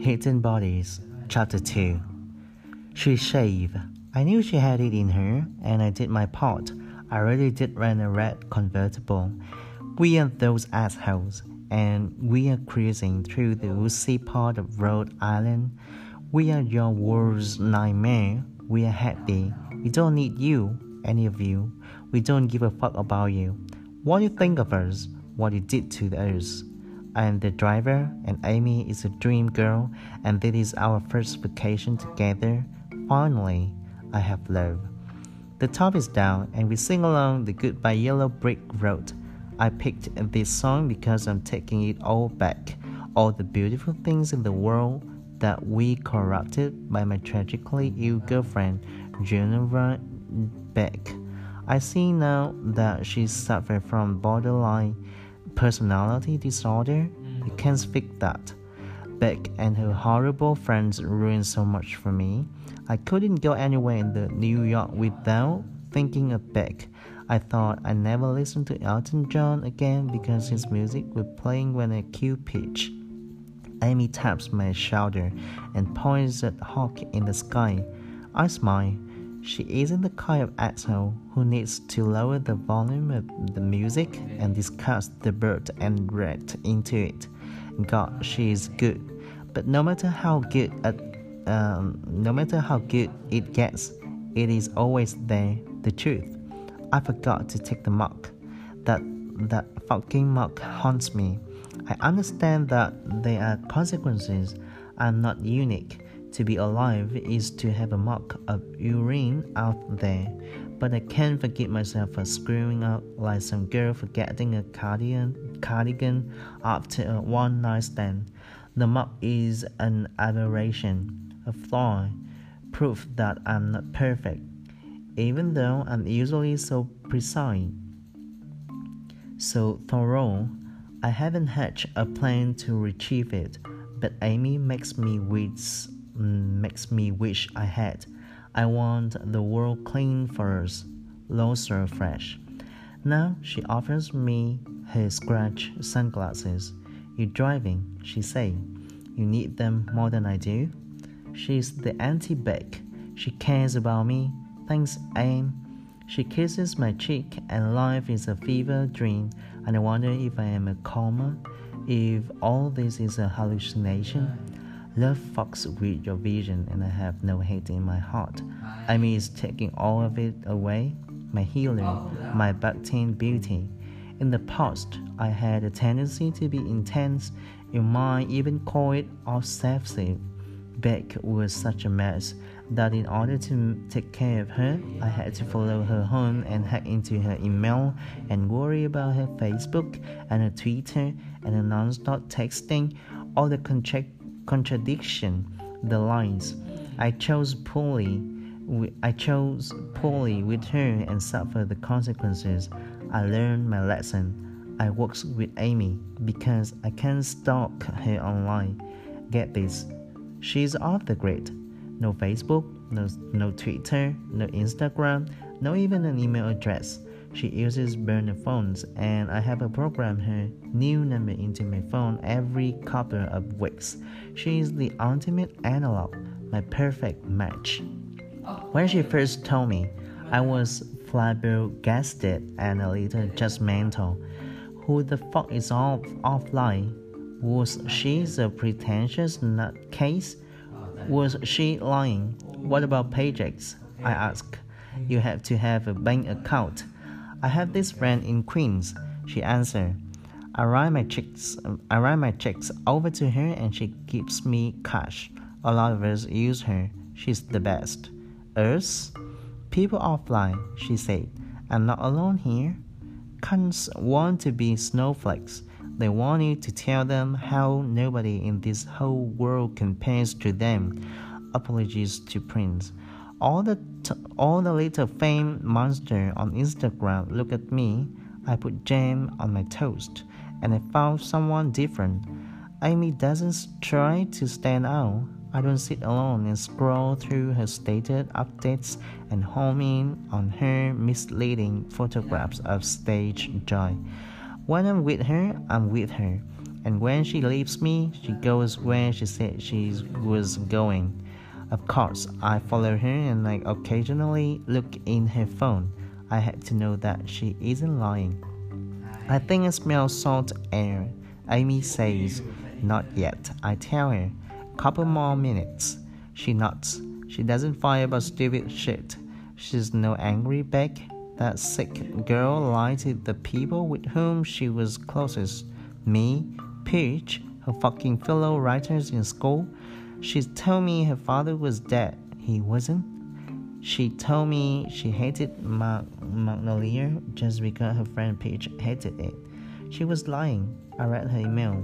Hidden Bodies, Chapter 2 She shaved. I knew she had it in her, and I did my part. I really did rent a red convertible. We are those assholes, and we are cruising through the woodsy part of Rhode Island. We are your worst nightmare. We are happy. We don't need you, any of you. We don't give a fuck about you. What you think of us, what you did to us. I am the driver, and Amy is a dream girl, and this is our first vacation together. Finally, I have love. The top is down, and we sing along the Goodbye Yellow Brick Road. I picked this song because I'm taking it all back. All the beautiful things in the world that we corrupted by my tragically ill girlfriend, Guinevere Beck. I see now that she suffered from borderline personality disorder, you mm. can't speak that. Beck and her horrible friends ruined so much for me. I couldn't go anywhere in the New York without thinking of Beck. I thought I'd never listen to Elton John again because his music was playing when I cue pitch. Amy taps my shoulder and points at Hawk in the sky. I smile. She isn't the kind of asshole who needs to lower the volume of the music and discuss the bird and rat into it. God, she is good. But no matter how good at, um, no matter how good it gets, it is always there. The truth. I forgot to take the mark. That that fucking mark haunts me. I understand that there are consequences. I'm not unique. To be alive is to have a mark of urine out there, but I can't forgive myself for screwing up like some girl forgetting a cardigan, cardigan after a one night stand. The mark is an aberration, a flaw, proof that I'm not perfect, even though I'm usually so precise, so thorough. I haven't hatched a plan to retrieve it, but Amy makes me wish makes me wish I had. I want the world clean first, looser fresh. Now she offers me her scratch sunglasses. You're driving, she say. You need them more than I do. She's the anti Beck. She cares about me. Thanks, Aim. She kisses my cheek, and life is a fever dream. And I wonder if I am a coma, if all this is a hallucination. Love fucks with your vision, and I have no hate in my heart. I mean, it's taking all of it away my healing, my built-in beauty. In the past, I had a tendency to be intense. You might even call it obsessive. Beck was such a mess that in order to take care of her, I had to follow her home and hack into her email and worry about her Facebook and her Twitter and her non-stop texting, all the contract contradiction the lines. I chose poorly. I chose poorly with her and suffered the consequences. I learned my lesson. I worked with Amy because I can't stalk her online. Get this. She's off the grid. No Facebook, no, no Twitter, no Instagram, no even an email address. She uses burner phones, and I have to program her new number into my phone every couple of weeks. She is the ultimate analog, my perfect match. When she first told me, I was flabbergasted and a little judgmental. Who the fuck is off offline? Was she a pretentious nutcase? Was she lying? What about paychecks? I asked. You have to have a bank account. I have this friend in Queens, she answered. I write my checks I write my checks over to her and she gives me cash. A lot of us use her. She's the best. Us? People offline, she said. I'm not alone here. Cunts want to be snowflakes. They want you to tell them how nobody in this whole world compares to them. Apologies to Prince. All the all the little fame monster on Instagram look at me. I put jam on my toast, and I found someone different. Amy doesn't try to stand out. I don't sit alone and scroll through her stated updates and home in on her misleading photographs of stage joy. When I'm with her, I'm with her. And when she leaves me, she goes where she said she was going. Of course, I follow her and I occasionally look in her phone. I have to know that she isn't lying. I think I smell salt air. Amy says, Not yet. I tell her, Couple more minutes. She nods. She doesn't fire about stupid shit. She's no angry Beck. That sick girl lied to the people with whom she was closest. Me, Peach, her fucking fellow writers in school. She told me her father was dead. He wasn't. She told me she hated Magnolia just because her friend Peach hated it. She was lying. I read her email.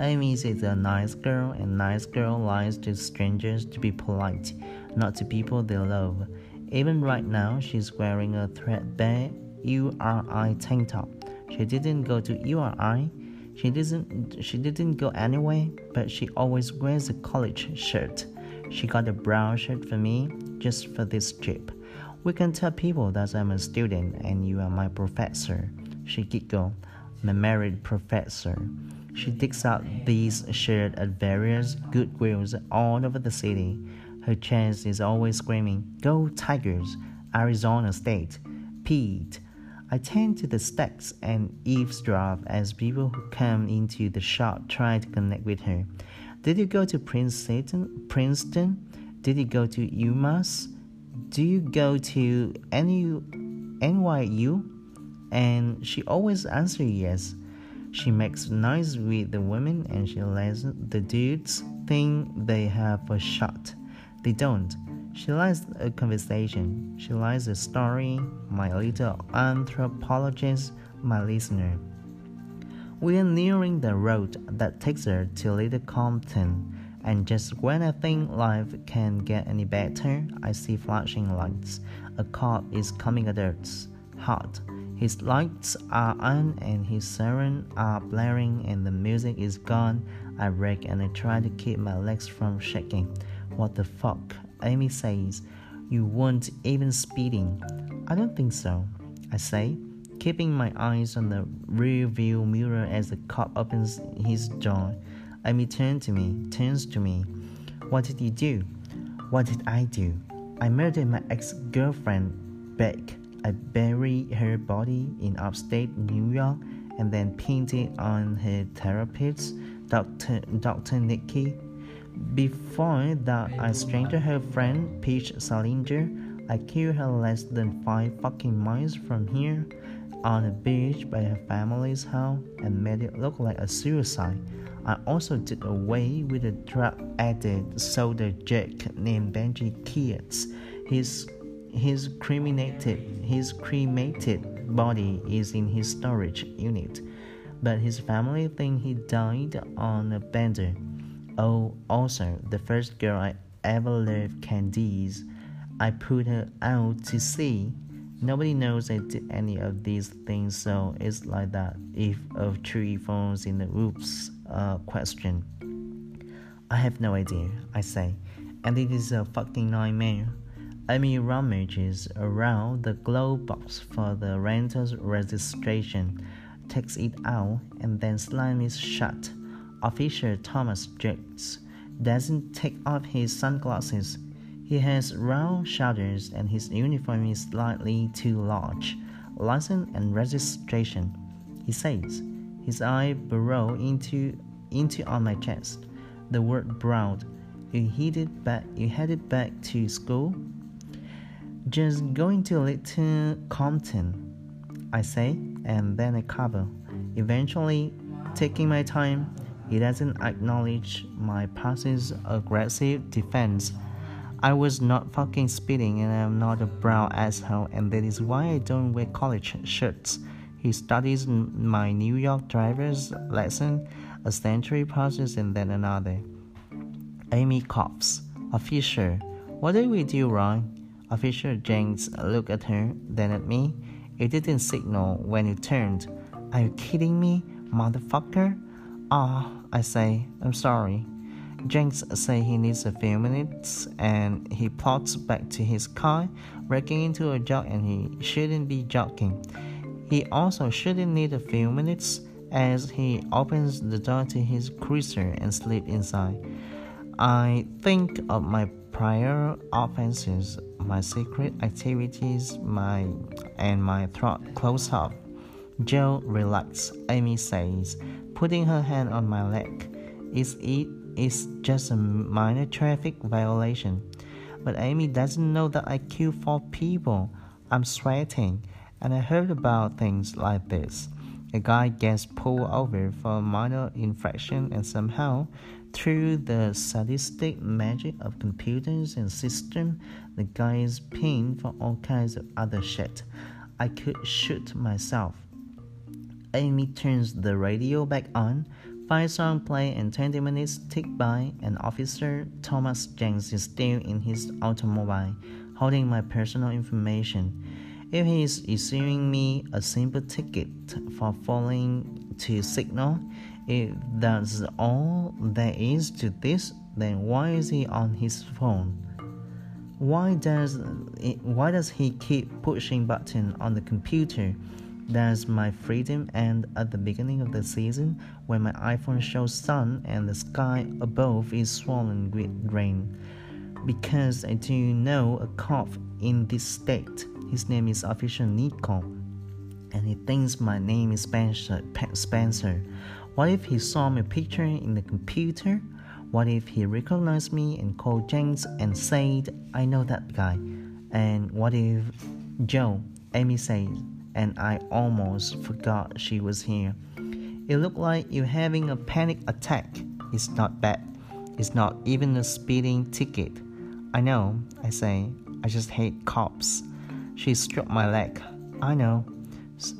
Amy is a nice girl, and nice girl lies to strangers to be polite, not to people they love. Even right now, she's wearing a threadbare URI tank top. She didn't go to URI. She didn't. She didn't go anywhere, but she always wears a college shirt. She got a brown shirt for me just for this trip. We can tell people that I'm a student and you are my professor. She giggled. My married professor. She digs out these shirts at various Goodwills all over the city. Her chest is always screaming, Go Tigers! Arizona State! Pete! I tend to the stacks and eavesdrop as people who come into the shop try to connect with her. Did you go to Princeton? Princeton? Did you go to UMass? Do you go to NYU? And she always answers yes. She makes noise with the women and she lets the dudes think they have a shot. They don't. She likes a conversation. She likes a story. My little anthropologist, my listener. We are nearing the road that takes her to Little Compton, and just when I think life can get any better, I see flashing lights. A car is coming at us, hot. His lights are on and his sirens are blaring and the music is gone. I wreck and I try to keep my legs from shaking. What the fuck? Amy says. You weren't even speeding. I don't think so. I say keeping my eyes on the rear view mirror as the cop opens his door. Amy turns to me, turns to me. What did you do? What did I do? I murdered my ex-girlfriend, Beck. I buried her body in upstate New York and then pinned it on her therapist, Dr. Dr. Nicky. Before that, I strangled her friend, Peach Salinger. I killed her less than five fucking miles from here on a beach by her family's house and made it look like a suicide. I also did away with a drug addict soldier Jack named Benji Keats. His his cremated his cremated body is in his storage unit, but his family think he died on a bender. Oh, also the first girl I ever loved, Candace. I put her out to sea Nobody knows I did any of these things, so it's like that. If of tree falls in the oops uh, question. I have no idea, I say, and it is a fucking nightmare. Amy rummages around the glove box for the renter's registration, takes it out, and then slams it shut. Officer Thomas Jenks doesn't take off his sunglasses he has round shoulders and his uniform is slightly too large. License and registration, he says. His eye burrow into into on my chest. The word brown. You headed back you headed back to school? Just going to Little Compton, I say, and then I cover. Eventually, taking my time, he doesn't acknowledge my passive aggressive defense I was not fucking speeding and I'm not a brown asshole, and that is why I don't wear college shirts. He studies my New York driver's lesson, a century passes and then another. Amy coughs. Officer, what did we do wrong? Officer Jenks looked at her, then at me. It didn't signal when it turned. Are you kidding me, motherfucker? Ah, I say, I'm sorry. Jenks says he needs a few minutes and he plots back to his car, breaking into a jog and he shouldn't be jogging. He also shouldn't need a few minutes as he opens the door to his cruiser and sleep inside. I think of my prior offenses, my secret activities, my and my throat close up. Joe relax, Amy says, putting her hand on my leg. Is it is just a minor traffic violation. But Amy doesn't know that I kill four people. I'm sweating, and I heard about things like this. A guy gets pulled over for a minor infraction, and somehow, through the sadistic magic of computers and systems, the guy is pinned for all kinds of other shit. I could shoot myself. Amy turns the radio back on. Five songs play and 20 minutes tick by, and Officer Thomas Jenks is still in his automobile, holding my personal information. If he is issuing me a simple ticket for failing to signal, if that's all there is to this, then why is he on his phone? Why does it, why does he keep pushing button on the computer? Does my freedom and at the beginning of the season when my iPhone shows sun and the sky above is swollen with rain? Because I do know a cop in this state his name is Officer Nico, and he thinks my name is Spencer. Spencer. What if he saw my picture in the computer? What if he recognized me and called Jenks and said, I know that guy? And what if Joe, Amy said, and I almost forgot she was here. It looked like you're having a panic attack. It's not bad. It's not even a speeding ticket. I know, I say. I just hate cops. She struck my leg. I know.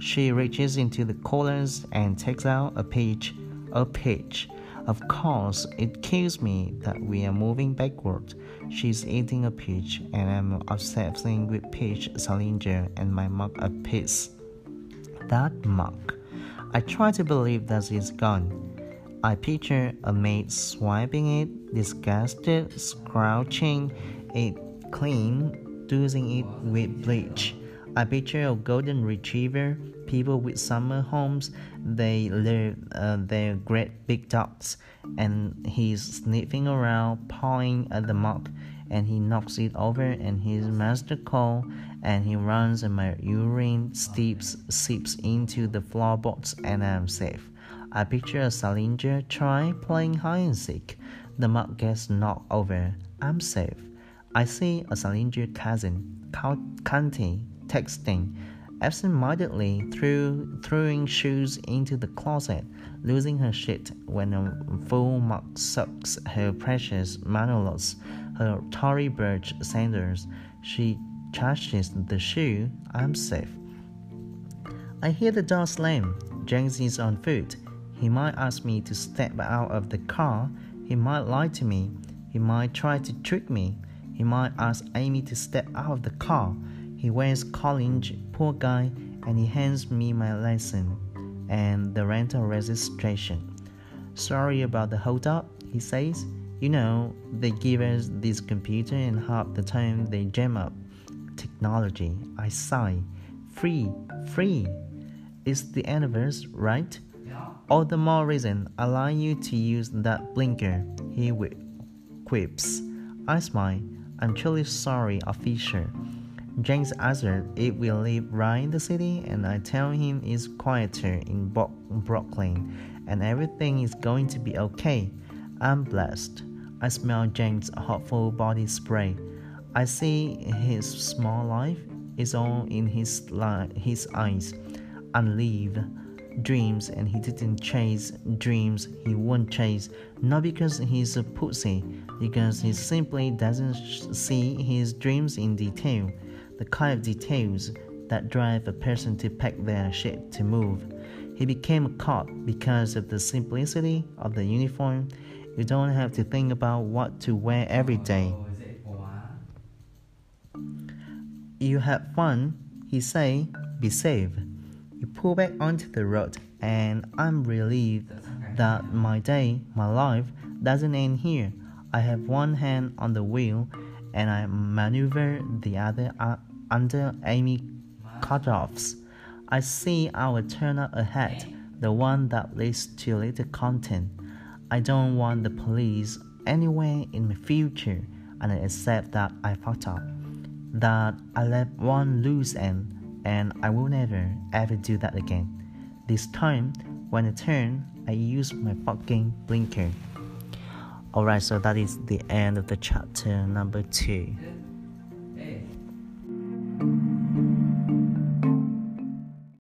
She reaches into the collars and takes out a peach. A peach. Of course, it kills me that we are moving backward. She's eating a peach, and I'm obsessing with peach Salinger and my mug a piece. That mug. I try to believe that it's gone. I picture a maid swiping it, disgusted, scrouching it clean dousing it with bleach. I picture a golden retriever, people with summer homes, they live uh, their great big dogs, and he's sniffing around, pawing at the mug, and he knocks it over, and his master call, and he runs, and my urine steeps seeps into the floorboards, and I'm safe. I picture a Salinger try playing hide and seek. The mug gets knocked over. I'm safe. I see a Salinger cousin, Canty, texting, absent-mindedly threw, throwing shoes into the closet, losing her shit when a full mug sucks her precious Manolos, her Tory Burch sandals. She charges the shoe. I'm safe. I hear the door slam. Jenks is on foot. He might ask me to step out of the car. He might lie to me. He might try to trick me. He might ask Amy to step out of the car. He wears college, poor guy, and he hands me my license and the rental registration. Sorry about the hold up, he says. You know, they give us this computer and half the time they jam up. Technology, I sigh. Free, free. It's the anniversary, right? All the more reason allow you to use that blinker, he quips. I smile. I'm truly sorry, officer. Jenks answered It will live right in the city, and I tell him it's quieter in Bo- Brooklyn, and everything is going to be okay. I'm blessed. I smell Jenks' hopeful body spray. I see his small life is all in his li- his eyes, unleave dreams, and he didn't chase dreams he won't chase, not because he's a pussy, because he simply doesn't see his dreams in detail, the kind of details that drive a person to pack their shit to move. He became a cop because of the simplicity of the uniform. You don't have to think about what to wear every day. You have fun, he say, be safe. You pull back onto the road, and I'm relieved that my day, my life, doesn't end here. I have one hand on the wheel, and I maneuver the other uh, under Amy cutoffs. I see our turn ahead, the one that leads to little Compton. I don't want the police anywhere in the future, and I accept that I fucked up, that I left one loose end, and I will never ever do that again. This time, when I turn, I use my fucking blinker. Alright, so that is the end of the chapter number two.